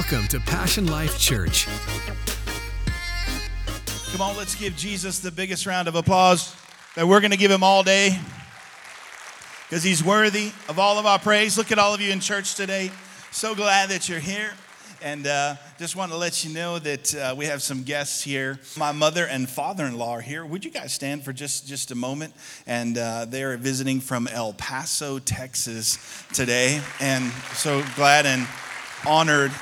Welcome to Passion Life Church. Come on, let's give Jesus the biggest round of applause that we're going to give him all day because he's worthy of all of our praise. Look at all of you in church today. So glad that you're here. And uh, just want to let you know that uh, we have some guests here. My mother and father-in-law are here. Would you guys stand for just, just a moment? And uh, they are visiting from El Paso, Texas today. And so glad and honored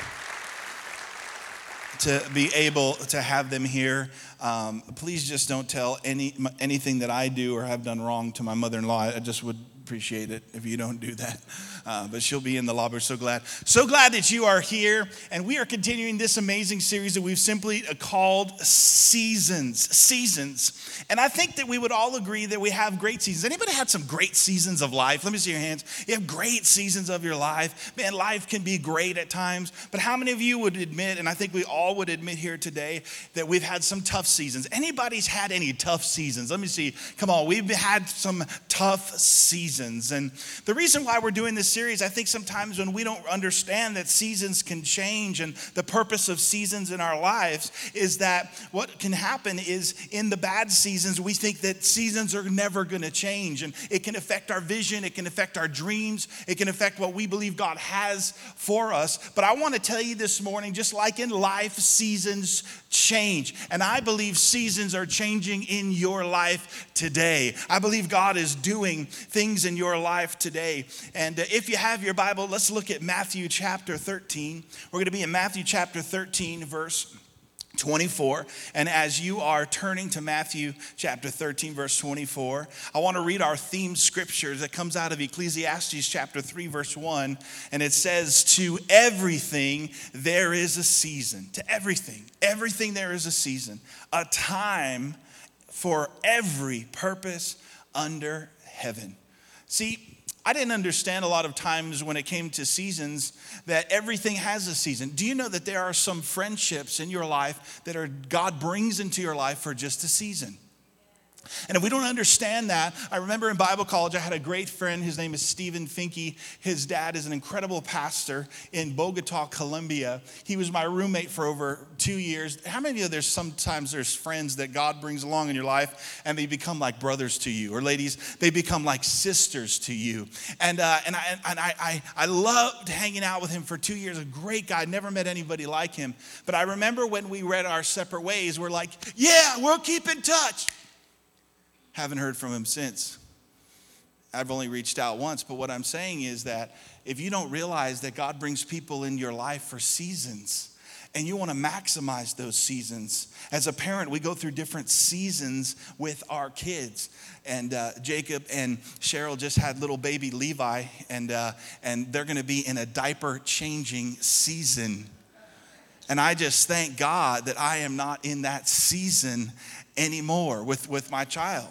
to be able to have them here. Um, please just don't tell any anything that I do or have done wrong to my mother-in-law. I just would appreciate it if you don't do that. Uh, but she'll be in the lobby. So glad. So glad that you are here. And we are continuing this amazing series that we've simply called Seasons. Seasons. And I think that we would all agree that we have great seasons. Anybody had some great seasons of life? Let me see your hands. You have great seasons of your life. Man, life can be great at times. But how many of you would admit, and I think we all would admit here today, that we've had some tough seasons? Anybody's had any tough seasons? Let me see. Come on, we've had some tough seasons. And the reason why we're doing this series, I think sometimes when we don't understand that seasons can change and the purpose of seasons in our lives is that what can happen is in the bad seasons, we think that seasons are never going to change. And it can affect our vision, it can affect our dreams, it can affect what we believe God has for us. But I want to tell you this morning, just like in life, seasons change. And I believe seasons are changing in your life today. I believe God is doing things in your life today. And uh, if you have your Bible, let's look at Matthew chapter 13. We're going to be in Matthew chapter 13, verse 24. And as you are turning to Matthew chapter 13, verse 24, I want to read our theme scripture that comes out of Ecclesiastes chapter 3, verse 1. And it says, To everything there is a season. To everything, everything there is a season, a time for every purpose under heaven. See, I didn't understand a lot of times when it came to seasons that everything has a season. Do you know that there are some friendships in your life that are God brings into your life for just a season? And if we don't understand that, I remember in Bible college, I had a great friend. His name is Stephen Finke. His dad is an incredible pastor in Bogota, Colombia. He was my roommate for over two years. How many of you, there's sometimes there's friends that God brings along in your life and they become like brothers to you, or ladies, they become like sisters to you. And, uh, and, I, and I, I, I loved hanging out with him for two years. A great guy, never met anybody like him. But I remember when we read our separate ways, we're like, yeah, we'll keep in touch. Haven't heard from him since. I've only reached out once, but what I'm saying is that if you don't realize that God brings people in your life for seasons, and you want to maximize those seasons. As a parent, we go through different seasons with our kids. And uh, Jacob and Cheryl just had little baby Levi, and, uh, and they're going to be in a diaper changing season. And I just thank God that I am not in that season anymore with, with my child.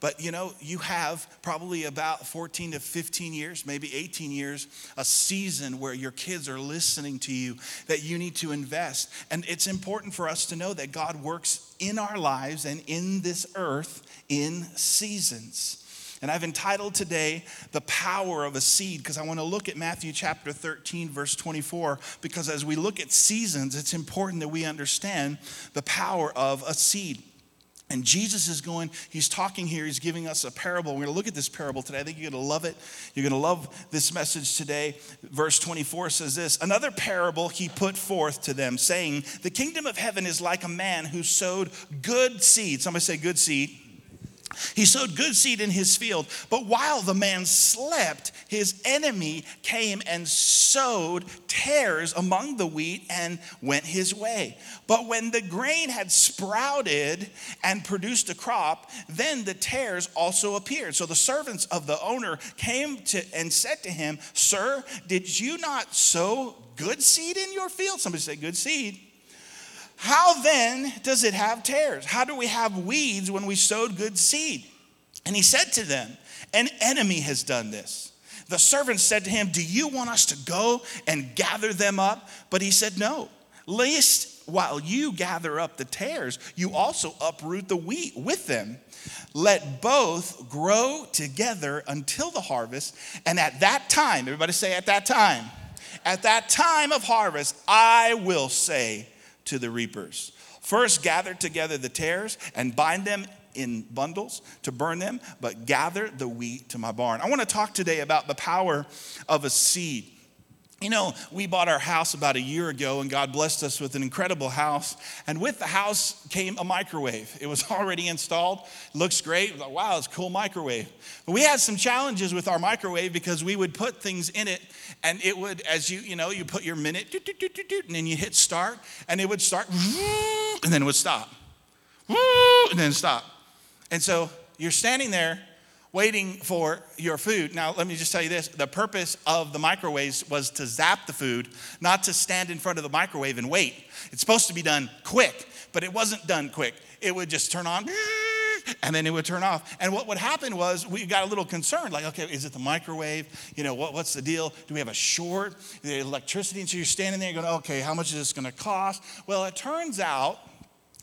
But you know, you have probably about 14 to 15 years, maybe 18 years, a season where your kids are listening to you that you need to invest. And it's important for us to know that God works in our lives and in this earth in seasons. And I've entitled today The Power of a Seed because I want to look at Matthew chapter 13, verse 24. Because as we look at seasons, it's important that we understand the power of a seed. And Jesus is going, he's talking here, he's giving us a parable. We're going to look at this parable today. I think you're going to love it. You're going to love this message today. Verse 24 says this Another parable he put forth to them, saying, The kingdom of heaven is like a man who sowed good seed. Somebody say, good seed he sowed good seed in his field, but while the man slept, his enemy came and sowed tares among the wheat and went his way. But when the grain had sprouted and produced a crop, then the tares also appeared. So the servants of the owner came to and said to him, Sir, did you not sow good seed in your field? Somebody said, Good seed. How then does it have tares? How do we have weeds when we sowed good seed? And he said to them, An enemy has done this. The servants said to him, Do you want us to go and gather them up? But he said, No, lest while you gather up the tares, you also uproot the wheat with them. Let both grow together until the harvest. And at that time, everybody say, At that time At that time of harvest, I will say to the reapers, First gather together the tares and bind them in bundles to burn them, but gather the wheat to my barn. I want to talk today about the power of a seed. You know, we bought our house about a year ago, and God blessed us with an incredible house. And with the house came a microwave. It was already installed. Looks great. Wow, it's a cool microwave. But we had some challenges with our microwave because we would put things in it, and it would, as you, you know, you put your minute, and then you hit start, and it would start, and then it would stop, and then stop. And so you're standing there waiting for your food. Now, let me just tell you this the purpose of the microwaves was to zap the food, not to stand in front of the microwave and wait. It's supposed to be done quick, but it wasn't done quick. It would just turn on. And then it would turn off. And what would happen was we got a little concerned like, okay, is it the microwave? You know, what, what's the deal? Do we have a short? The electricity? And so you're standing there going, okay, how much is this going to cost? Well, it turns out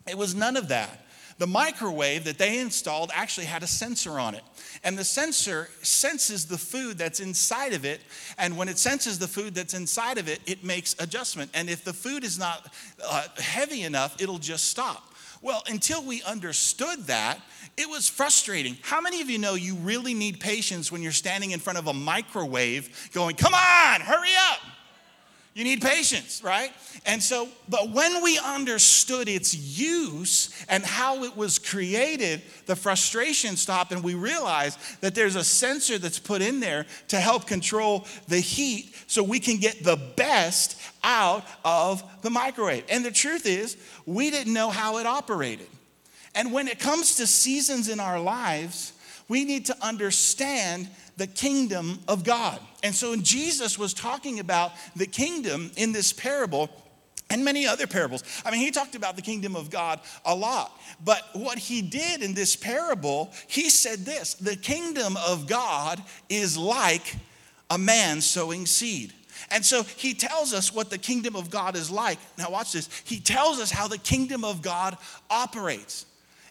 it was none of that. The microwave that they installed actually had a sensor on it. And the sensor senses the food that's inside of it. And when it senses the food that's inside of it, it makes adjustment. And if the food is not uh, heavy enough, it'll just stop. Well, until we understood that, it was frustrating. How many of you know you really need patience when you're standing in front of a microwave going, come on, hurry up? You need patience, right? And so, but when we understood its use and how it was created, the frustration stopped, and we realized that there's a sensor that's put in there to help control the heat so we can get the best out of the microwave. And the truth is, we didn't know how it operated. And when it comes to seasons in our lives, we need to understand the kingdom of God. And so Jesus was talking about the kingdom in this parable, and many other parables. I mean, he talked about the kingdom of God a lot. But what he did in this parable, he said this the kingdom of God is like a man sowing seed. And so he tells us what the kingdom of God is like. Now, watch this. He tells us how the kingdom of God operates.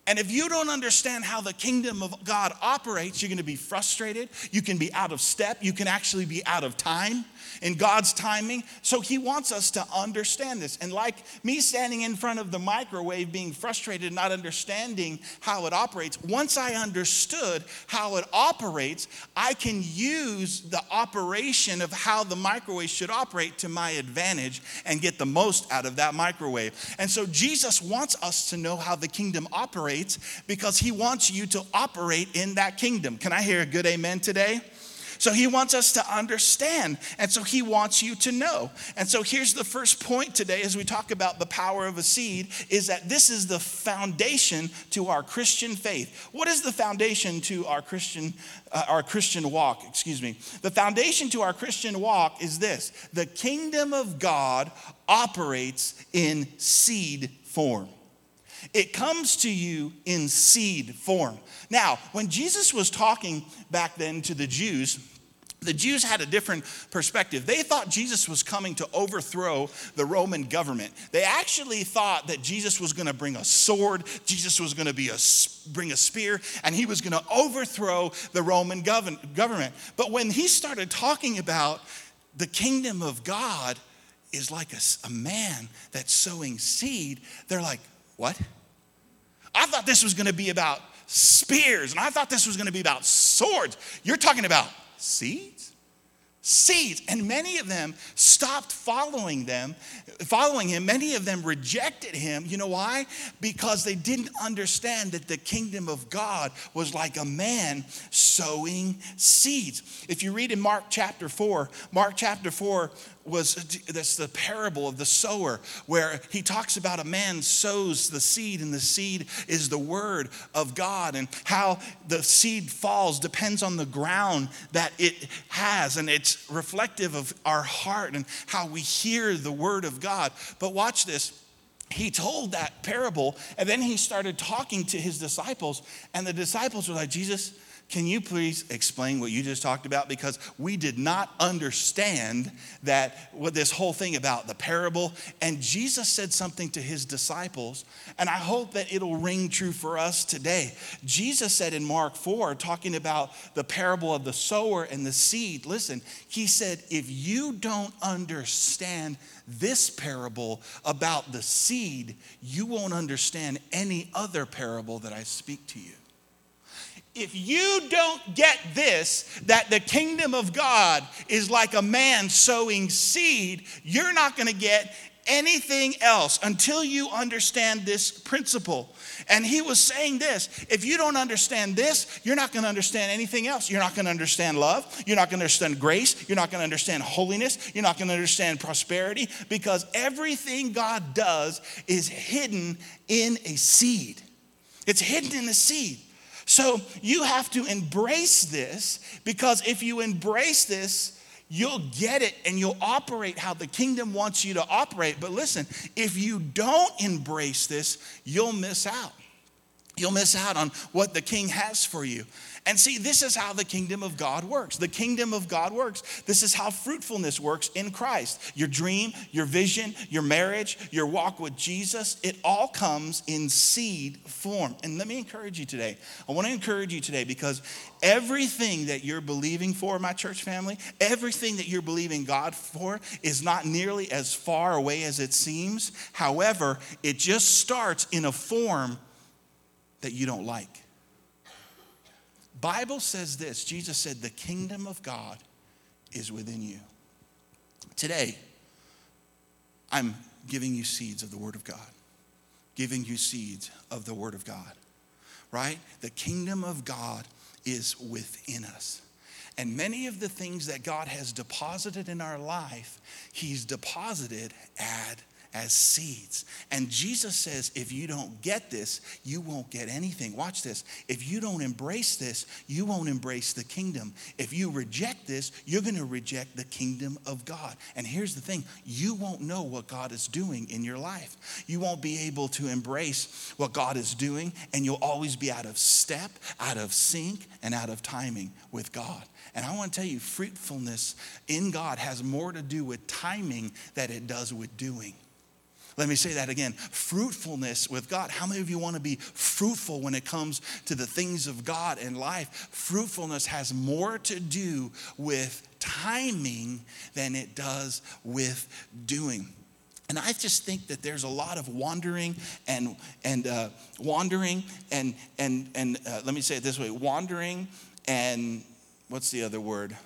And if you don't understand how the kingdom of God operates, you're going to be frustrated. You can be out of step. You can actually be out of time in God's timing. So He wants us to understand this. And like me standing in front of the microwave, being frustrated, not understanding how it operates, once I understood how it operates, I can use the operation of how the microwave should operate to my advantage and get the most out of that microwave. And so Jesus wants us to know how the kingdom operates because He wants you to operate in that kingdom. Can I hear a good amen today? So he wants us to understand. And so he wants you to know. And so here's the first point today as we talk about the power of a seed is that this is the foundation to our Christian faith. What is the foundation to our Christian uh, our Christian walk, excuse me. The foundation to our Christian walk is this. The kingdom of God operates in seed form. It comes to you in seed form. Now, when Jesus was talking back then to the Jews, the Jews had a different perspective. They thought Jesus was coming to overthrow the Roman government. They actually thought that Jesus was going to bring a sword, Jesus was going to be a, bring a spear, and he was going to overthrow the Roman government. But when he started talking about the kingdom of God is like a, a man that's sowing seed, they're like, what? I thought this was going to be about spears, and I thought this was going to be about swords. You're talking about seeds? Seeds. And many of them stopped following them, following him. Many of them rejected him. You know why? Because they didn't understand that the kingdom of God was like a man sowing seeds. If you read in Mark chapter 4, Mark chapter 4, was that's the parable of the sower where he talks about a man sows the seed and the seed is the word of god and how the seed falls depends on the ground that it has and it's reflective of our heart and how we hear the word of god. But watch this. He told that parable and then he started talking to his disciples and the disciples were like jesus can you please explain what you just talked about? Because we did not understand that what this whole thing about the parable. And Jesus said something to his disciples, and I hope that it'll ring true for us today. Jesus said in Mark 4, talking about the parable of the sower and the seed, listen, he said, if you don't understand this parable about the seed, you won't understand any other parable that I speak to you if you don't get this, that the kingdom of God is like a man sowing seed, you're not going to get anything else until you understand this principle. And he was saying this if you don't understand this, you're not going to understand anything else. You're not going to understand love. You're not going to understand grace. You're not going to understand holiness. You're not going to understand prosperity because everything God does is hidden in a seed. It's hidden in the seed. So you have to embrace this because if you embrace this, you'll get it and you'll operate how the kingdom wants you to operate. But listen, if you don't embrace this, you'll miss out. You'll miss out on what the king has for you. And see, this is how the kingdom of God works. The kingdom of God works. This is how fruitfulness works in Christ. Your dream, your vision, your marriage, your walk with Jesus, it all comes in seed form. And let me encourage you today. I want to encourage you today because everything that you're believing for, my church family, everything that you're believing God for is not nearly as far away as it seems. However, it just starts in a form that you don't like. Bible says this. Jesus said the kingdom of God is within you. Today, I'm giving you seeds of the word of God. Giving you seeds of the word of God. Right? The kingdom of God is within us. And many of the things that God has deposited in our life, He's deposited at as seeds. And Jesus says, if you don't get this, you won't get anything. Watch this. If you don't embrace this, you won't embrace the kingdom. If you reject this, you're going to reject the kingdom of God. And here's the thing you won't know what God is doing in your life. You won't be able to embrace what God is doing, and you'll always be out of step, out of sync, and out of timing with God. And I want to tell you, fruitfulness in God has more to do with timing than it does with doing. Let me say that again fruitfulness with God. How many of you want to be fruitful when it comes to the things of God in life? Fruitfulness has more to do with timing than it does with doing. And I just think that there's a lot of wandering and and uh, wandering and and and uh, let me say it this way: wandering and what's the other word?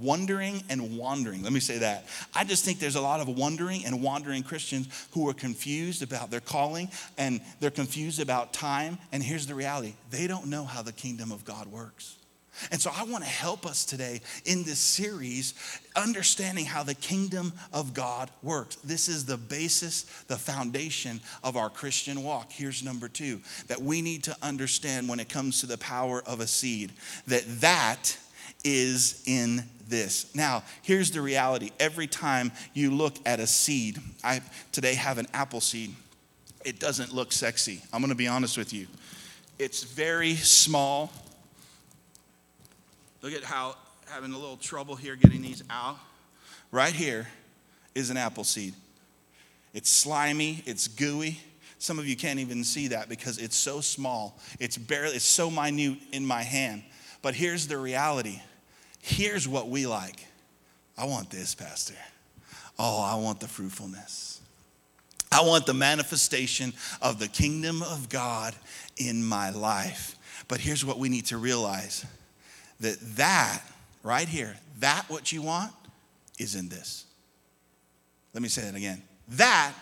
Wondering and wandering. Let me say that. I just think there's a lot of wondering and wandering Christians who are confused about their calling and they're confused about time. And here's the reality they don't know how the kingdom of God works. And so I want to help us today in this series understanding how the kingdom of God works. This is the basis, the foundation of our Christian walk. Here's number 2 that we need to understand when it comes to the power of a seed that that is in this. Now, here's the reality. Every time you look at a seed, I today have an apple seed. It doesn't look sexy. I'm going to be honest with you. It's very small. Look at how having a little trouble here getting these out. Right here is an apple seed. It's slimy, it's gooey. Some of you can't even see that because it's so small. It's barely it's so minute in my hand. But here's the reality Here's what we like. I want this, Pastor. Oh, I want the fruitfulness. I want the manifestation of the kingdom of God in my life. But here's what we need to realize that that right here, that what you want is in this. Let me say that again. That,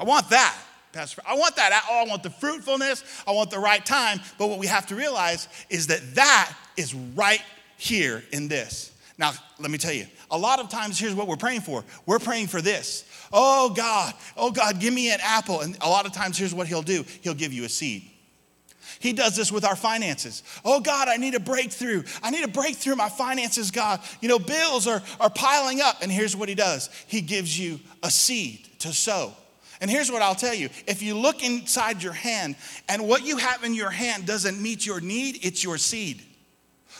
I want that. Pastor, I want that. Oh, I want the fruitfulness. I want the right time. But what we have to realize is that that is right here in this. Now, let me tell you, a lot of times, here's what we're praying for. We're praying for this. Oh, God, oh, God, give me an apple. And a lot of times, here's what He'll do He'll give you a seed. He does this with our finances. Oh, God, I need a breakthrough. I need a breakthrough my finances, God. You know, bills are, are piling up. And here's what He does He gives you a seed to sow. And here's what I'll tell you if you look inside your hand and what you have in your hand doesn't meet your need, it's your seed.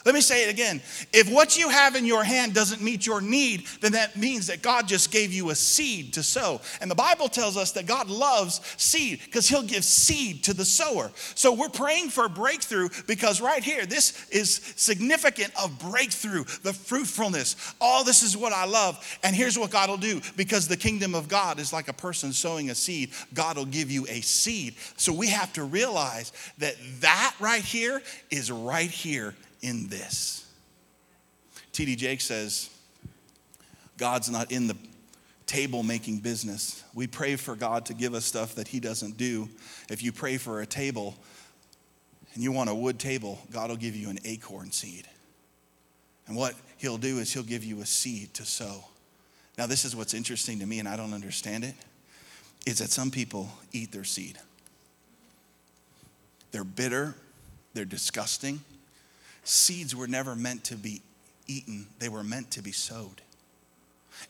Let me say it again. If what you have in your hand doesn't meet your need, then that means that God just gave you a seed to sow. And the Bible tells us that God loves seed because He'll give seed to the sower. So we're praying for breakthrough because right here, this is significant of breakthrough, the fruitfulness. All this is what I love. And here's what God will do because the kingdom of God is like a person sowing a seed, God will give you a seed. So we have to realize that that right here is right here in this. T.D. Jakes says, God's not in the table making business. We pray for God to give us stuff that He doesn't do. If you pray for a table and you want a wood table, God will give you an acorn seed. And what He'll do is He'll give you a seed to sow. Now, this is what's interesting to me, and I don't understand it, is that some people eat their seed. They're bitter, they're disgusting, Seeds were never meant to be eaten, they were meant to be sowed.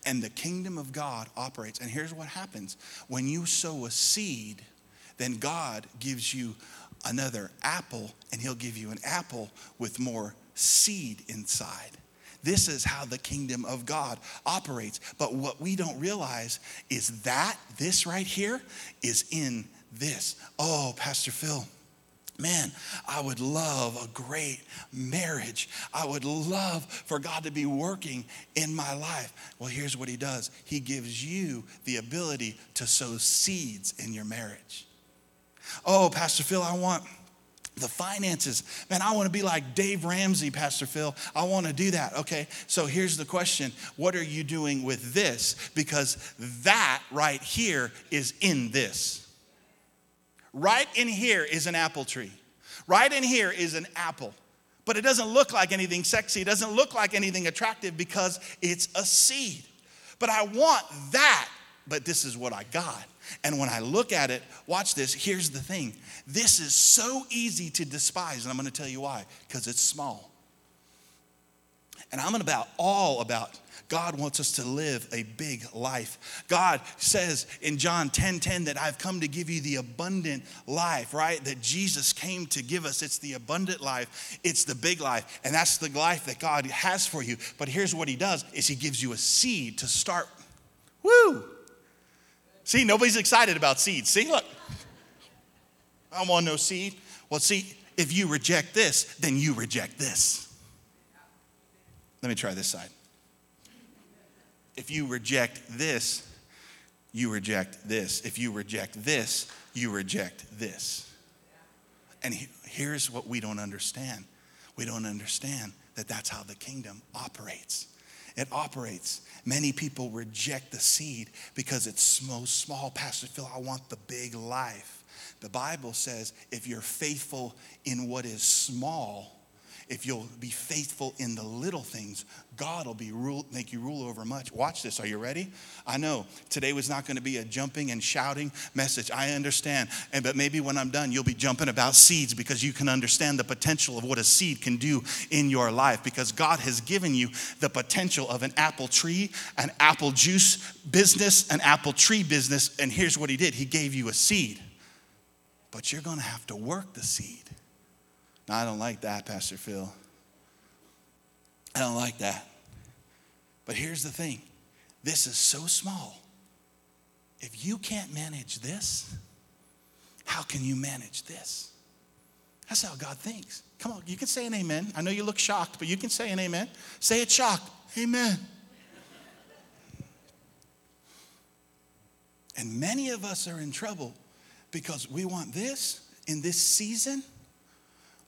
And the kingdom of God operates. And here's what happens when you sow a seed, then God gives you another apple, and He'll give you an apple with more seed inside. This is how the kingdom of God operates. But what we don't realize is that this right here is in this. Oh, Pastor Phil Man, I would love a great marriage. I would love for God to be working in my life. Well, here's what He does He gives you the ability to sow seeds in your marriage. Oh, Pastor Phil, I want the finances. Man, I want to be like Dave Ramsey, Pastor Phil. I want to do that. Okay, so here's the question What are you doing with this? Because that right here is in this. Right in here is an apple tree. Right in here is an apple. But it doesn't look like anything sexy. It doesn't look like anything attractive because it's a seed. But I want that, but this is what I got. And when I look at it, watch this. Here's the thing this is so easy to despise, and I'm going to tell you why because it's small. And I'm about all about God wants us to live a big life. God says in John 10 10 that I've come to give you the abundant life, right? That Jesus came to give us. It's the abundant life, it's the big life. And that's the life that God has for you. But here's what He does is He gives you a seed to start. Woo! See, nobody's excited about seeds. See, look. I want no seed. Well, see, if you reject this, then you reject this. Let me try this side. If you reject this, you reject this. If you reject this, you reject this. And here's what we don't understand we don't understand that that's how the kingdom operates. It operates. Many people reject the seed because it's so small. Pastor Phil, I want the big life. The Bible says if you're faithful in what is small, if you'll be faithful in the little things, God will be rule, make you rule over much. Watch this. Are you ready? I know today was not going to be a jumping and shouting message. I understand. And but maybe when I'm done, you'll be jumping about seeds because you can understand the potential of what a seed can do in your life because God has given you the potential of an apple tree, an apple juice business, an apple tree business. And here's what he did. He gave you a seed. But you're going to have to work the seed. No, I don't like that, Pastor Phil. I don't like that. But here's the thing this is so small. If you can't manage this, how can you manage this? That's how God thinks. Come on, you can say an amen. I know you look shocked, but you can say an amen. Say it shocked. Amen. And many of us are in trouble because we want this in this season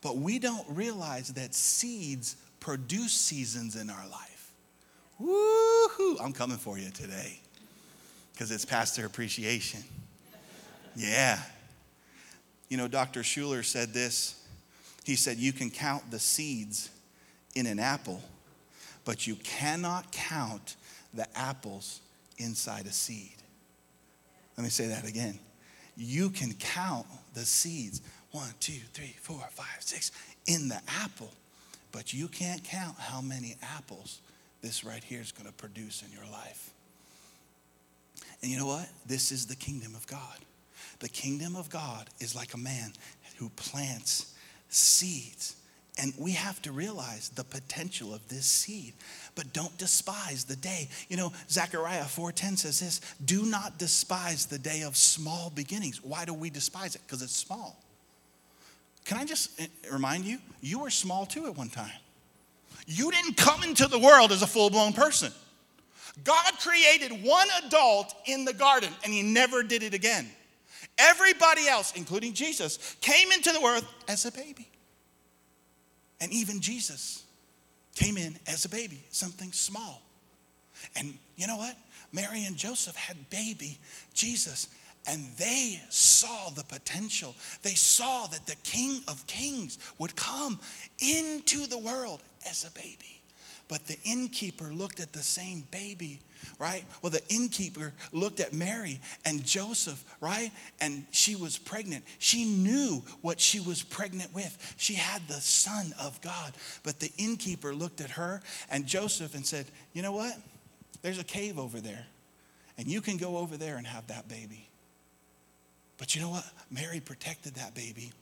but we don't realize that seeds produce seasons in our life. Woohoo! I'm coming for you today because it's pastor appreciation. Yeah. You know, Dr. Schuller said this. He said, You can count the seeds in an apple, but you cannot count the apples inside a seed. Let me say that again. You can count the seeds, one, two, three, four, five, six in the apple. But you can't count how many apples this right here is going to produce in your life. And you know what? This is the kingdom of God. The kingdom of God is like a man who plants seeds. And we have to realize the potential of this seed. But don't despise the day. You know, Zechariah 4:10 says this, "Do not despise the day of small beginnings." Why do we despise it? Because it's small. Can I just eh, remind you, you were small too at one time. You didn't come into the world as a full-blown person. God created one adult in the garden and he never did it again. Everybody else, including Jesus, came into the world as a baby. And even Jesus came in as a baby, something small. And you know what? Mary and Joseph had baby Jesus, and they saw the potential. They saw that the King of Kings would come into the world as a baby. But the innkeeper looked at the same baby right? Well, the innkeeper looked at Mary and Joseph, right? And she was pregnant. She knew what she was pregnant with. She had the Son of God. But the innkeeper looked at her and Joseph and said, You know what? There's a cave over there, and you can go over there and have that baby. But you know what? Mary protected that baby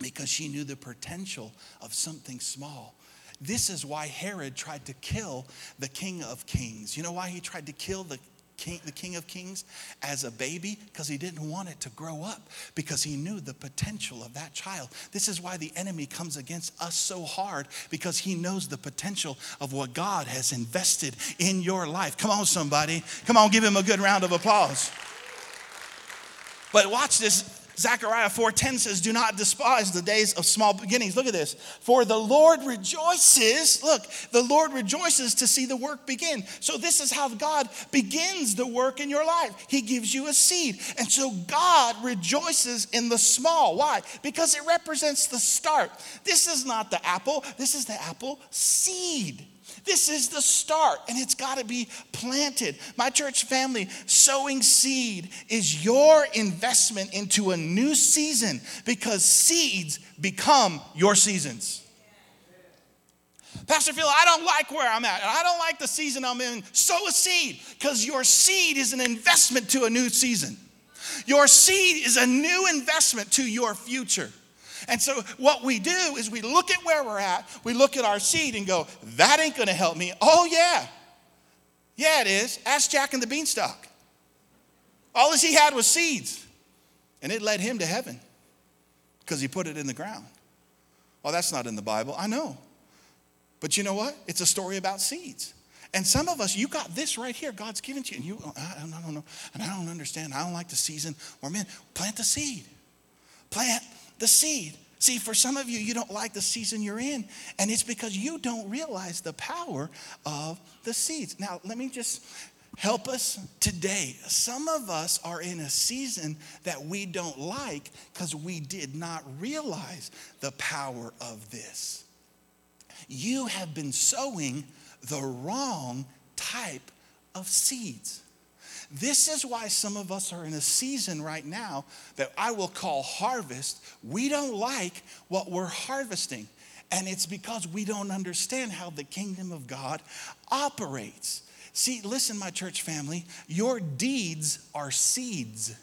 because she knew the potential of something small. This is why Herod tried to kill the king of kings. You know why he tried to kill the King, the King of Kings as a baby because he didn't want it to grow up because he knew the potential of that child. This is why the enemy comes against us so hard because he knows the potential of what God has invested in your life. Come on, somebody. Come on, give him a good round of applause. But watch this Zechariah 4:10 says, "Do not despise the days of small beginnings." Look at this. For the Lord rejoices, look, the Lord rejoices to see the work begin. So this is how God begins the work in your life. He gives you a seed. And so God rejoices in the small. Why? Because it represents the start. This is not the apple, this is the apple seed. This is the start, and it's got to be planted. My church family, sowing seed is your investment into a new season because seeds become your seasons. Pastor Phil, I don't like where I'm at, and I don't like the season I'm in. Sow a seed because your seed is an investment to a new season. Your seed is a new investment to your future. And so, what we do is we look at where we're at, we look at our seed and go, that ain't gonna help me. Oh, yeah. Yeah, it is. Ask Jack and the beanstalk. All he had was seeds, and it led him to heaven because he put it in the ground. Well, that's not in the Bible. I know. But you know what? It's a story about seeds. And some of us, you got this right here. God's given to you. And you, I, I don't know. And I don't understand. I don't like the season we're in. Plant the seed. Plant the seed. See, for some of you, you don't like the season you're in, and it's because you don't realize the power of the seeds. Now, let me just help us today. Some of us are in a season that we don't like because we did not realize the power of this. You have been sowing the wrong type of seeds. This is why some of us are in a season right now that I will call harvest. We don't like what we're harvesting. And it's because we don't understand how the kingdom of God operates. See, listen, my church family, your deeds are seeds.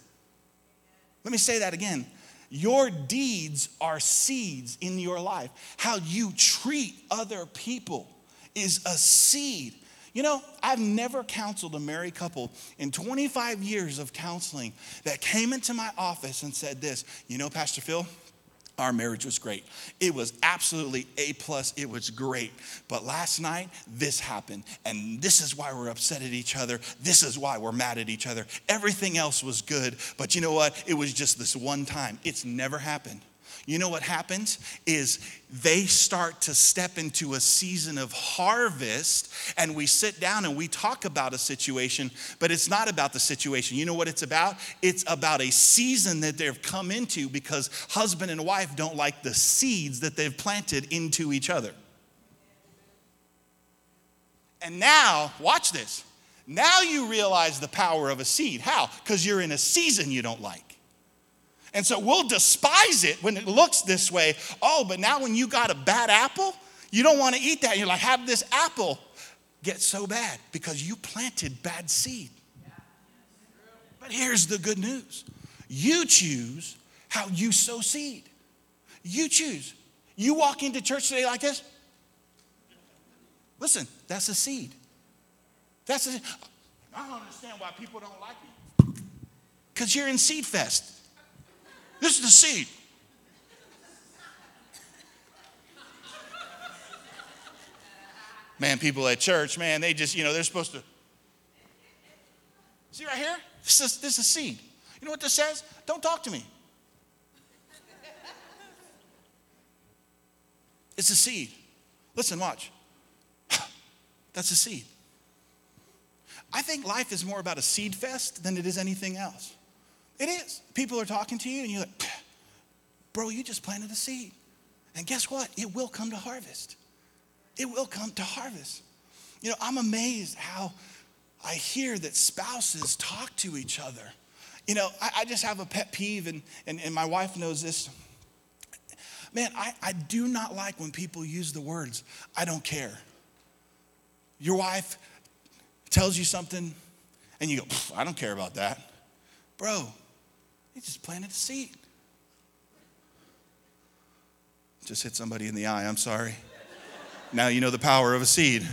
Let me say that again. Your deeds are seeds in your life. How you treat other people is a seed. You know, I've never counseled a married couple in 25 years of counseling that came into my office and said this, you know, Pastor Phil, our marriage was great. It was absolutely A plus. It was great. But last night, this happened. And this is why we're upset at each other. This is why we're mad at each other. Everything else was good. But you know what? It was just this one time. It's never happened you know what happens? Is they start to step into a season of harvest and we sit down and we talk about a situation but it's not about the situation. You know what it's about? It's about a season that they've come into because husband and wife don't like the seeds that they've planted into each other. And now watch this. Now you realize the power of a seed. How? Because you're in a season you don't like and so we'll despise it when it looks this way. Oh, but now when you got a bad apple, you don't want to eat that. You're like, have this apple get so bad? Because you planted bad seed. But here's the good news you choose how you sow seed. You choose. You walk into church today like this. Listen, that's a seed. That's a, I don't understand why people don't like me. Because you're in Seed Fest. This is the seed. Man, people at church, man, they just, you know, they're supposed to. See right here? This is, this is a seed. You know what this says? Don't talk to me. It's a seed. Listen, watch. That's a seed. I think life is more about a seed fest than it is anything else. It is. People are talking to you, and you're like, bro, you just planted a seed. And guess what? It will come to harvest. It will come to harvest. You know, I'm amazed how I hear that spouses talk to each other. You know, I, I just have a pet peeve, and, and, and my wife knows this. Man, I, I do not like when people use the words, I don't care. Your wife tells you something, and you go, I don't care about that. Bro, you just planted a seed. Just hit somebody in the eye, I'm sorry. now you know the power of a seed.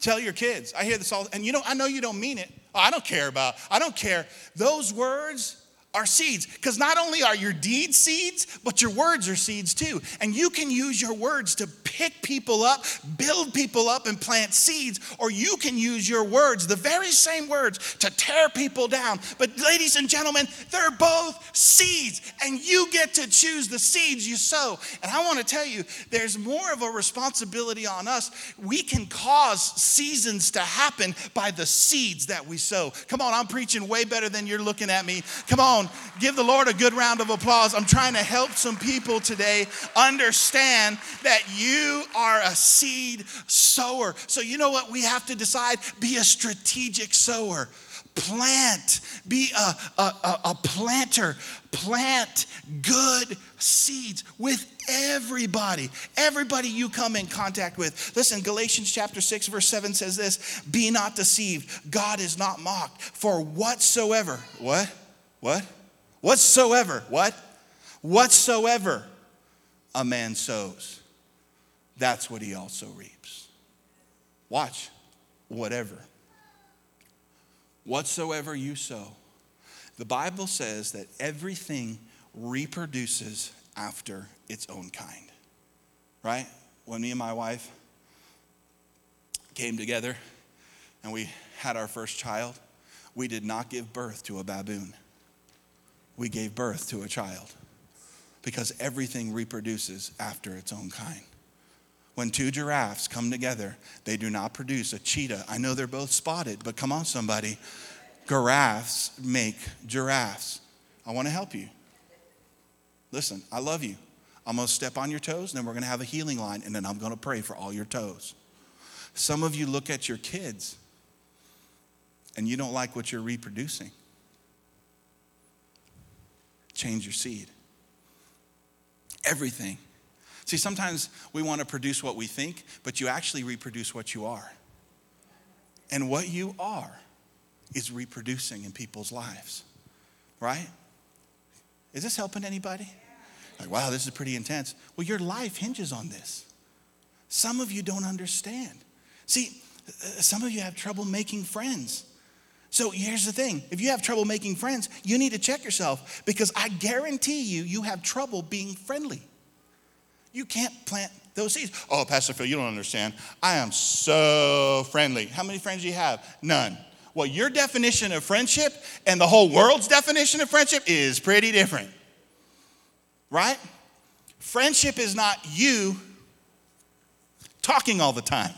Tell your kids. I hear this all, and you know, I know you don't mean it. Oh, I don't care about, I don't care. Those words are seeds because not only are your deeds seeds, but your words are seeds too. And you can use your words to pick people up, build people up, and plant seeds, or you can use your words, the very same words, to tear people down. But, ladies and gentlemen, they're both seeds, and you get to choose the seeds you sow. And I want to tell you, there's more of a responsibility on us. We can cause seasons to happen by the seeds that we sow. Come on, I'm preaching way better than you're looking at me. Come on on, give the Lord a good round of applause. I'm trying to help some people today understand that you are a seed sower. So, you know what we have to decide? Be a strategic sower plant, be a, a, a, a, planter, plant good seeds with everybody, everybody you come in contact with. Listen, Galatians chapter 6, verse 7 says this Be not deceived, God is not mocked, for whatsoever, what? What? Whatsoever, what? Whatsoever a man sows, that's what he also reaps. Watch, whatever. Whatsoever you sow. The Bible says that everything reproduces after its own kind, right? When me and my wife came together and we had our first child, we did not give birth to a baboon we gave birth to a child because everything reproduces after its own kind. When two giraffes come together, they do not produce a cheetah. I know they're both spotted, but come on, somebody. Giraffes make giraffes. I want to help you. Listen, I love you. I'm going to step on your toes, and then we're going to have a healing line, and then I'm going to pray for all your toes. Some of you look at your kids and you don't like what you're reproducing change your seed. Everything. See, sometimes we want to produce what we think, but you actually reproduce what you are. And what you are is reproducing in people's lives, right? Is this helping anybody? Like, wow, this is pretty intense. Well, your life hinges on this. Some of you don't understand. See, uh, some of you have trouble making friends. So here's the thing if you have trouble making friends, you need to check yourself because I guarantee you, you have trouble being friendly. You can't plant those seeds. Oh, Pastor Phil, you don't understand. I am so friendly. How many friends do you have? None. Well, your definition of friendship and the whole world's definition of friendship is pretty different. Right? Friendship is not you talking all the time.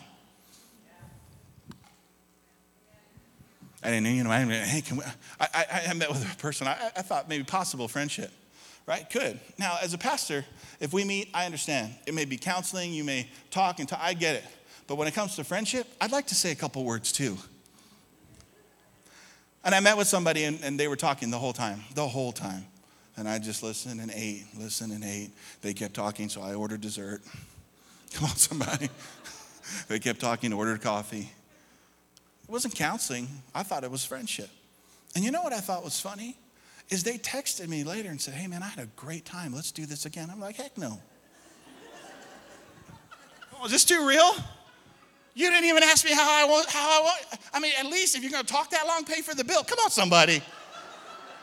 I didn't, you know, I didn't, hey, can we, I, I, I met with a person, I, I thought maybe possible friendship, right? Could. Now, as a pastor, if we meet, I understand. It may be counseling, you may talk and talk, I get it. But when it comes to friendship, I'd like to say a couple words too. And I met with somebody and, and they were talking the whole time, the whole time. And I just listened and ate, listened and ate. They kept talking, so I ordered dessert. Come on, somebody. they kept talking, ordered coffee. It wasn't counseling. I thought it was friendship. And you know what I thought was funny? Is they texted me later and said, Hey man, I had a great time. Let's do this again. I'm like, heck no. oh, is this too real? You didn't even ask me how I want, how I want. I mean, at least if you're gonna talk that long, pay for the bill. Come on, somebody.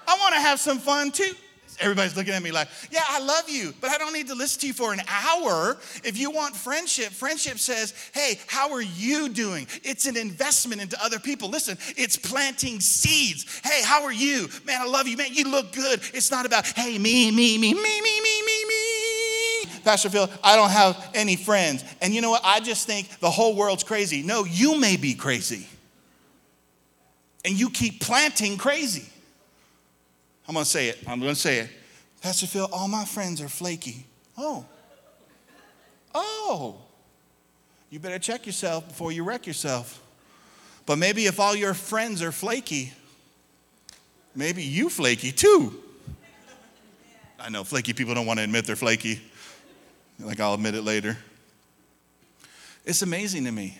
I wanna have some fun too. Everybody's looking at me like, yeah, I love you, but I don't need to listen to you for an hour. If you want friendship, friendship says, hey, how are you doing? It's an investment into other people. Listen, it's planting seeds. Hey, how are you? Man, I love you. Man, you look good. It's not about, hey, me, me, me, me, me, me, me, me. Pastor Phil, I don't have any friends. And you know what? I just think the whole world's crazy. No, you may be crazy. And you keep planting crazy. I'm going to say it. I'm going to say it. Pastor Phil, all my friends are flaky. Oh. Oh. You better check yourself before you wreck yourself. But maybe if all your friends are flaky, maybe you flaky too. I know flaky people don't want to admit they're flaky. Like I'll admit it later. It's amazing to me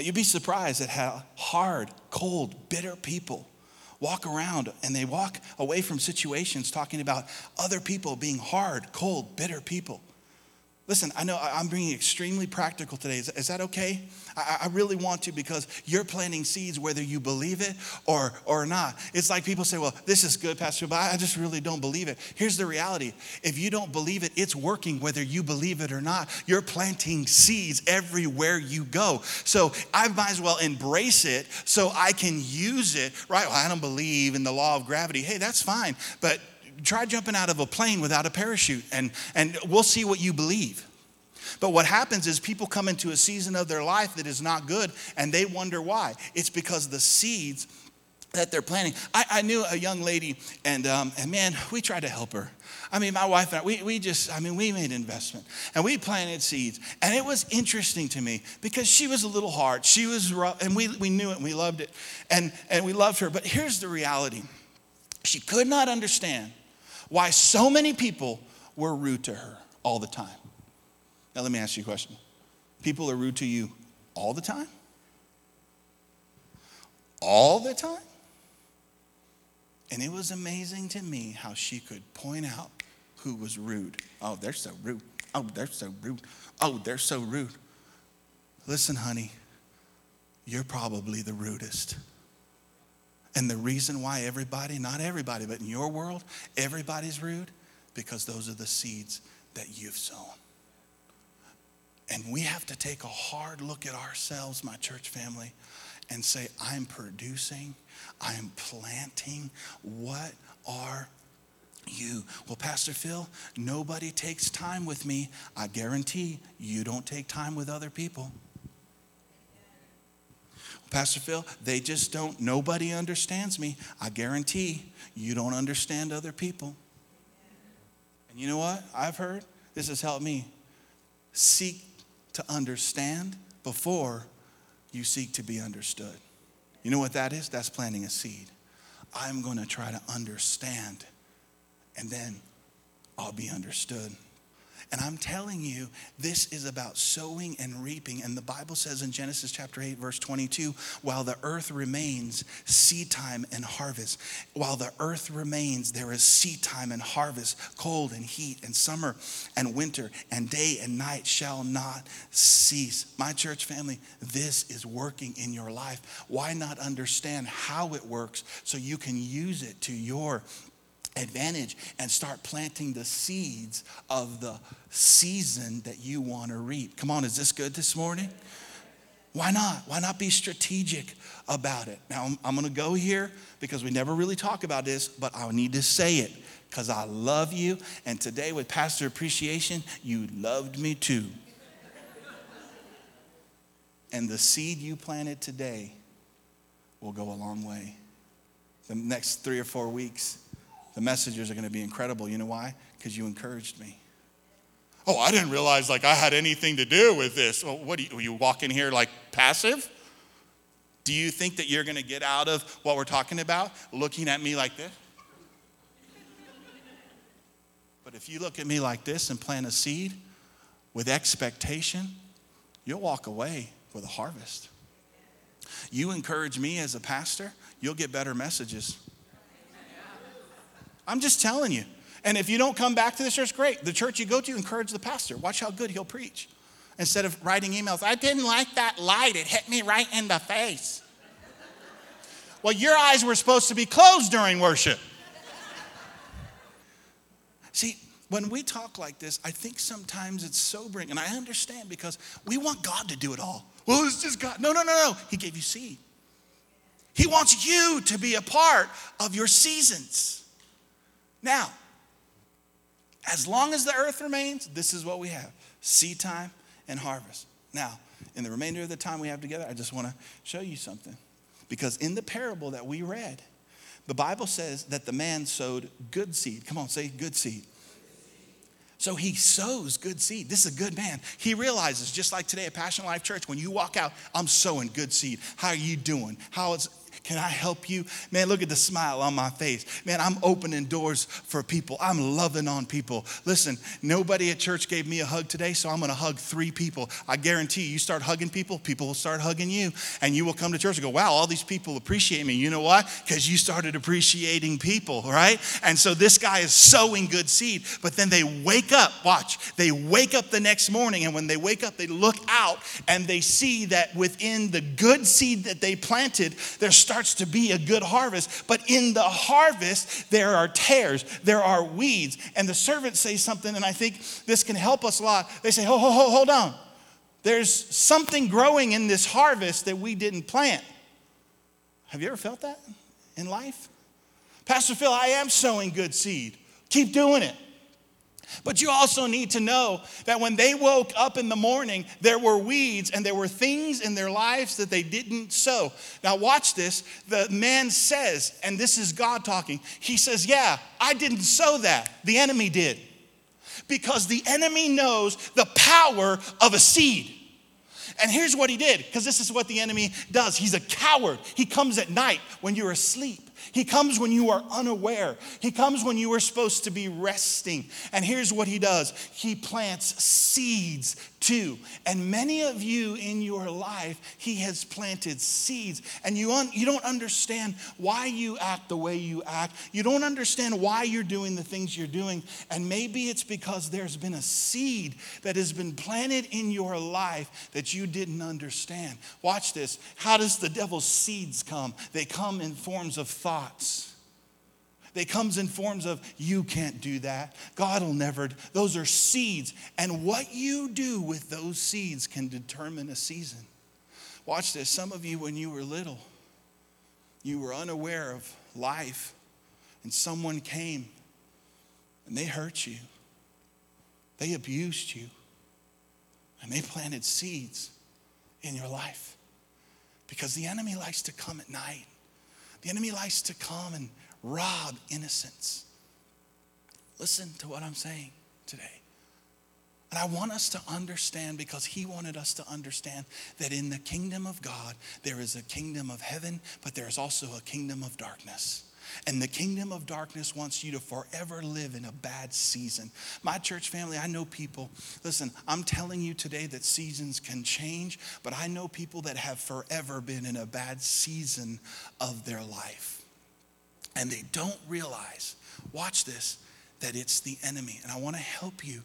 you'd be surprised at how hard, cold, bitter people walk around and they walk away from situations talking about other people being hard, cold, bitter people. Listen, I know I'm being extremely practical today. Is, is that okay? I, I, really want to because you're planting seeds whether you believe it or, or not. It's like people say, well, this is good, Pastor, but I just really don't believe it. Here's the reality if you don't believe it, it's working whether you believe it or not. You're planting seeds everywhere you go. So I might as well embrace it so I can use it, right? Well, I don't believe in the law of gravity. Hey, that's fine. But try jumping out of a plane without a parachute and, and we'll see what you believe. But what happens is people come into a season of their life that is not good and they wonder why. It's because the seeds that they're planting. I, I knew a young lady, and, um, and man, we tried to help her. I mean, my wife and I, we, we just, I mean, we made investment and we planted seeds. And it was interesting to me because she was a little hard. She was rough, and we, we knew it and we loved it. And, and we loved her. But here's the reality she could not understand why so many people were rude to her all the time. Now, let me ask you a question people are rude to you all the time? All the time? And it was amazing to me how she could point out who was rude. Oh, they're so rude. Oh, they're so rude. Oh, they're so rude. Listen, honey, you're probably the rudest. And the reason why everybody, not everybody, but in your world, everybody's rude, because those are the seeds that you've sown. And we have to take a hard look at ourselves, my church family, and say, I'm producing, I'm planting. What are you? Well, Pastor Phil, nobody takes time with me. I guarantee you don't take time with other people. Pastor Phil, they just don't, nobody understands me. I guarantee you don't understand other people. And you know what? I've heard, this has helped me. Seek to understand before you seek to be understood. You know what that is? That's planting a seed. I'm going to try to understand, and then I'll be understood. And I'm telling you, this is about sowing and reaping. And the Bible says in Genesis chapter 8, verse 22, while the earth remains, seed time and harvest. While the earth remains, there is seed time and harvest, cold and heat, and summer and winter, and day and night shall not cease. My church family, this is working in your life. Why not understand how it works so you can use it to your advantage and start planting the seeds of the season that you want to reap. Come on, is this good this morning? Why not? Why not be strategic about it? Now, I'm, I'm going to go here because we never really talk about this, but I need to say it because I love you. And today, with Pastor Appreciation, you loved me too. and the seed you planted today will go a long way. The next three or four weeks, the messages are going to be incredible. You know why? Because you encouraged me. Oh, I didn't realize like I had anything to do with this. Well, what do you, you walk in here like passive? Do you think that you're going to get out of what we're talking about looking at me like this? But if you look at me like this and plant a seed with expectation, you'll walk away with a harvest. You encourage me as a pastor, you'll get better messages. I'm just telling you. And if you don't come back to the church, great. The church you go to, encourage the pastor. Watch how good he'll preach. Instead of writing emails, I didn't like that light, it hit me right in the face. Well, your eyes were supposed to be closed during worship. See, when we talk like this, I think sometimes it's sobering, and I understand because we want God to do it all. Well, it's just God. No, no, no, no. He gave you seed. He wants you to be a part of your seasons. Now, as long as the earth remains, this is what we have seed time and harvest. Now, in the remainder of the time we have together, I just want to show you something. Because in the parable that we read, the Bible says that the man sowed good seed. Come on, say good seed. So he sows good seed. This is a good man. He realizes, just like today at Passion Life Church, when you walk out, I'm sowing good seed. How are you doing? How is can I help you? Man, look at the smile on my face. Man, I'm opening doors for people. I'm loving on people. Listen, nobody at church gave me a hug today, so I'm going to hug three people. I guarantee you, you start hugging people, people will start hugging you, and you will come to church and go, wow, all these people appreciate me. You know why? Because you started appreciating people, right? And so this guy is sowing good seed, but then they wake up, watch, they wake up the next morning, and when they wake up, they look out and they see that within the good seed that they planted, there's starts to be a good harvest. But in the harvest, there are tares, there are weeds. And the servants say something, and I think this can help us a lot. They say, Hold, hold, hold on. There's something growing in this harvest that we didn't plant. Have you ever felt that in life? Pastor Phil, I am sowing good seed. Keep doing it. But you also need to know that when they woke up in the morning, there were weeds and there were things in their lives that they didn't sow. Now, watch this. The man says, and this is God talking, he says, Yeah, I didn't sow that. The enemy did. Because the enemy knows the power of a seed. And here's what he did, because this is what the enemy does. He's a coward. He comes at night when you're asleep. He comes when you are unaware. He comes when you are supposed to be resting. And here's what he does He plants seeds too. And many of you in your life, He has planted seeds. And you, un- you don't understand why you act the way you act. You don't understand why you're doing the things you're doing. And maybe it's because there's been a seed that has been planted in your life that you didn't understand. Watch this. How does the devil's seeds come? They come in forms of thoughts. They comes in forms of you can't do that. God will never. Those are seeds. And what you do with those seeds can determine a season. Watch this. Some of you, when you were little, you were unaware of life, and someone came and they hurt you. They abused you. And they planted seeds in your life. Because the enemy likes to come at night. The enemy likes to come and rob innocence. Listen to what I'm saying today. And I want us to understand because he wanted us to understand that in the kingdom of God, there is a kingdom of heaven, but there is also a kingdom of darkness. And the kingdom of darkness wants you to forever live in a bad season. My church family, I know people, listen, I'm telling you today that seasons can change, but I know people that have forever been in a bad season of their life and they don't realize, watch this, that it's the enemy. And I want to help you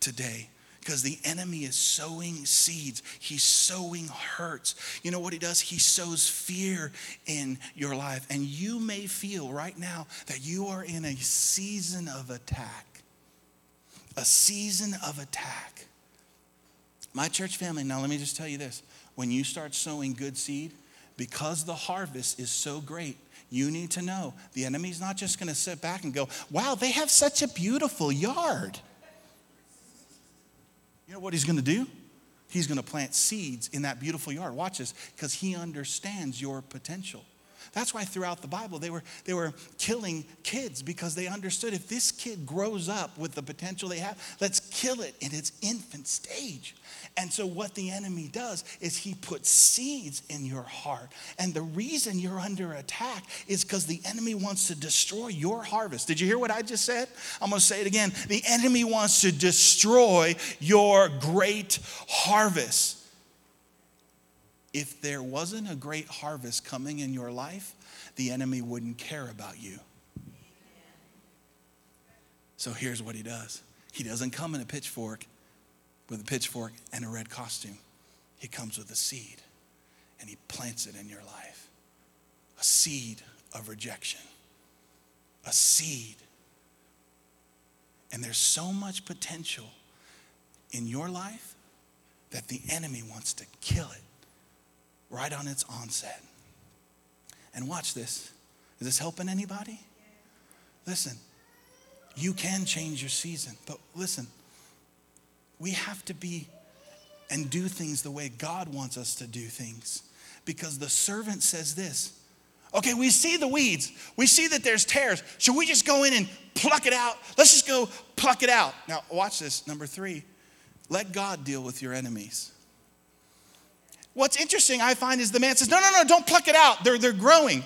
today because the enemy is sowing seeds. He's sowing hurts. You know what he does? He sows fear in your life. And you may feel right now that you are in a season of attack. A season of attack. My church family, now let me just tell you this when you start sowing good seed, because the harvest is so great, you need to know the enemy's not just going to sit back and go, wow, they have such a beautiful yard. You know what he's going to do? He's going to plant seeds in that beautiful yard. Watch this, because he understands your potential. That's why throughout the Bible they were, they were killing kids because they understood if this kid grows up with the potential they have, let's kill it in its infant stage. And so, what the enemy does is he puts seeds in your heart. And the reason you're under attack is because the enemy wants to destroy your harvest. Did you hear what I just said? I'm going to say it again. The enemy wants to destroy your great harvest. If there wasn't a great harvest coming in your life, the enemy wouldn't care about you. So here's what he does. He doesn't come in a pitchfork with a pitchfork and a red costume, he comes with a seed and he plants it in your life. A seed of rejection, a seed. And there's so much potential in your life that the enemy wants to kill it right on its onset. And watch this. Is this helping anybody? Listen, you can change your season, but listen, we have to be and do things the way God wants us to do things. Because the servant says this Okay, we see the weeds. We see that there's tares. Should we just go in and pluck it out? Let's just go pluck it out. Now, watch this. Number three, let God deal with your enemies. What's interesting, I find, is the man says, No, no, no, don't pluck it out. They're, they're growing.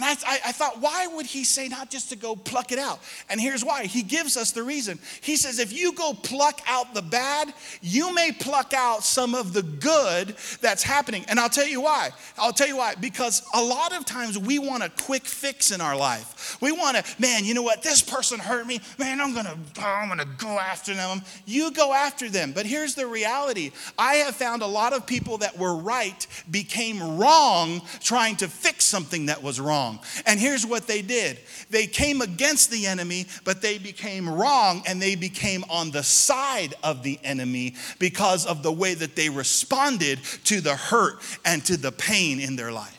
And I, I, I, thought, why would he say not just to go pluck it out? And here's why. He gives us the reason. He says, if you go pluck out the bad, you may pluck out some of the good that's happening. And I'll tell you why. I'll tell you why. Because a lot of times we want a quick fix in our life. We want to, man, you know what? This person hurt me. Man, I'm gonna, oh, I'm gonna go after them. You go after them. But here's the reality. I have found a lot of people that were right became wrong trying to fix something that was wrong wrong. And here's what they did they came against the enemy, but they became wrong and they became on the side of the enemy because of the way that they responded to the hurt and to the pain in their life.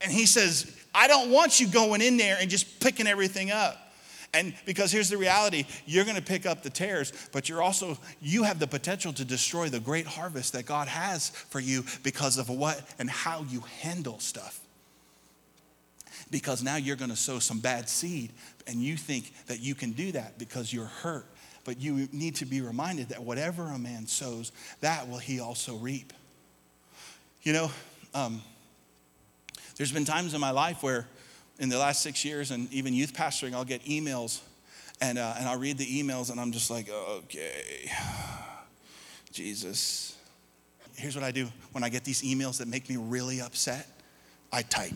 And he says, I don't want you going in there and just picking everything up. And because here's the reality, you're going to pick up the tares, but you're also you have the potential to destroy the great harvest that God has for you because of what and how you handle stuff because now you're going to sow some bad seed and you think that you can do that because you're hurt. But you need to be reminded that whatever a man sows, that will he also reap. You know, um, there's been times in my life where, in the last six years, and even youth pastoring, I'll get emails and, uh, and I'll read the emails and I'm just like, okay, Jesus. Here's what I do when I get these emails that make me really upset I type.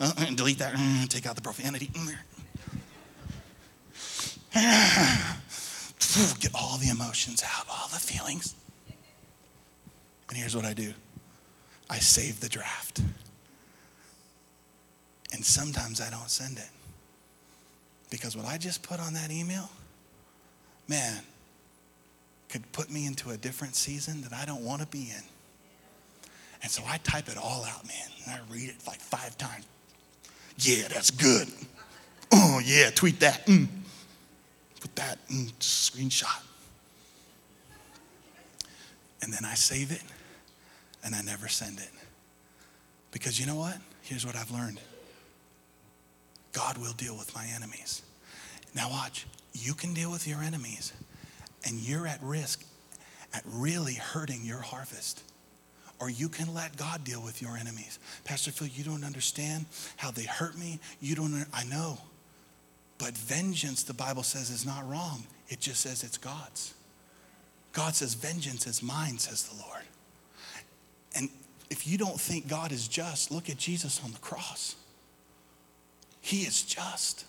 Uh, and delete that, mm, take out the profanity. Get all the emotions out, all the feelings. And here's what I do I save the draft. And sometimes I don't send it. Because what I just put on that email, man, could put me into a different season that I don't want to be in. And so I type it all out, man. And I read it like five times. Yeah, that's good. Oh, yeah, tweet that. Mm. Put that mm, screenshot. And then I save it and I never send it. Because you know what? Here's what I've learned God will deal with my enemies. Now, watch, you can deal with your enemies, and you're at risk at really hurting your harvest or you can let God deal with your enemies. Pastor Phil, you don't understand how they hurt me. You don't, I know. But vengeance, the Bible says, is not wrong. It just says it's God's. God says, Vengeance is mine, says the Lord. And if you don't think God is just, look at Jesus on the cross. He is just.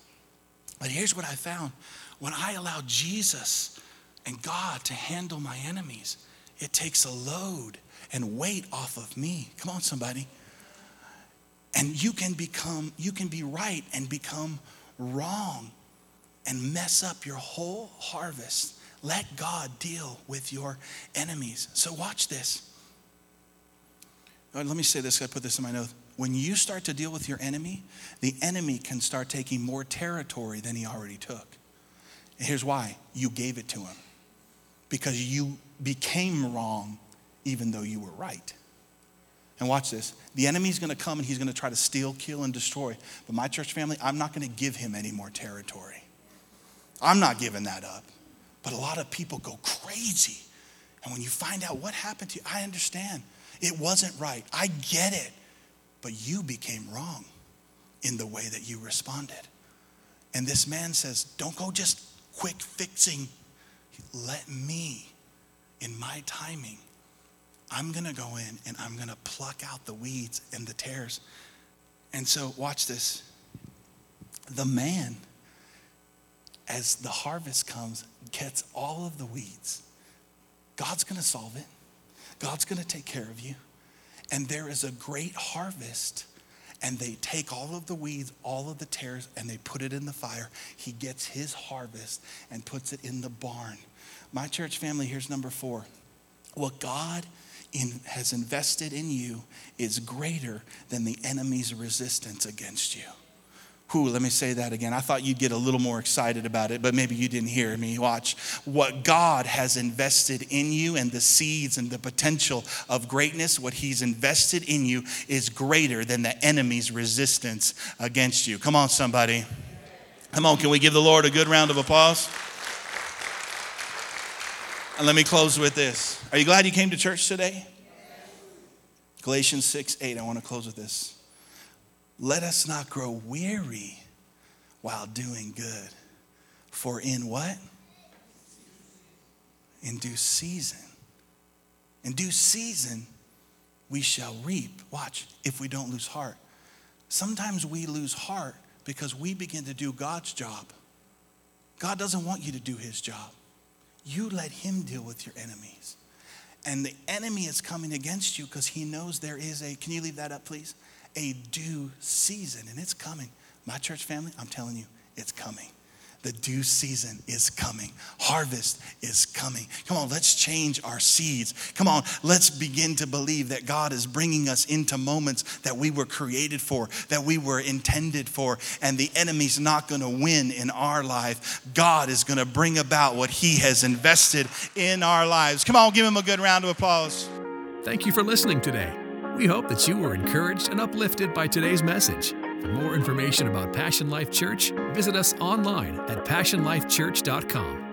But here's what I found when I allow Jesus and God to handle my enemies, it takes a load and weight off of me. Come on, somebody. And you can become, you can be right and become wrong and mess up your whole harvest. Let God deal with your enemies. So, watch this. Let me say this. I put this in my note. When you start to deal with your enemy, the enemy can start taking more territory than he already took. And here's why you gave it to him because you became wrong even though you were right. And watch this. The enemy's going to come and he's going to try to steal, kill, and destroy. But my church family, I'm not going to give him any more territory. I'm not giving that up. But a lot of people go crazy. And when you find out what happened to you, I understand. It wasn't right. I get it. But you became wrong in the way that you responded. And this man says, don't go just quick fixing let me, in my timing, I'm going to go in and I'm going to pluck out the weeds and the tares. And so, watch this. The man, as the harvest comes, gets all of the weeds. God's going to solve it, God's going to take care of you. And there is a great harvest. And they take all of the weeds, all of the tares, and they put it in the fire. He gets his harvest and puts it in the barn. My church family, here's number four. What God in, has invested in you is greater than the enemy's resistance against you. Who, let me say that again. I thought you'd get a little more excited about it, but maybe you didn't hear me. Watch. What God has invested in you and the seeds and the potential of greatness, what He's invested in you is greater than the enemy's resistance against you. Come on, somebody. Come on, can we give the Lord a good round of applause? And let me close with this. Are you glad you came to church today? Galatians 6 8. I want to close with this. Let us not grow weary while doing good. For in what? In due season. In due season, we shall reap. Watch, if we don't lose heart. Sometimes we lose heart because we begin to do God's job. God doesn't want you to do his job. You let him deal with your enemies. And the enemy is coming against you because he knows there is a, can you leave that up, please? A due season, and it's coming. My church family, I'm telling you, it's coming. The due season is coming. Harvest is coming. Come on, let's change our seeds. Come on, let's begin to believe that God is bringing us into moments that we were created for, that we were intended for, and the enemy's not going to win in our life. God is going to bring about what he has invested in our lives. Come on, give him a good round of applause. Thank you for listening today. We hope that you were encouraged and uplifted by today's message. For more information about Passion Life Church, visit us online at passionlifechurch.com.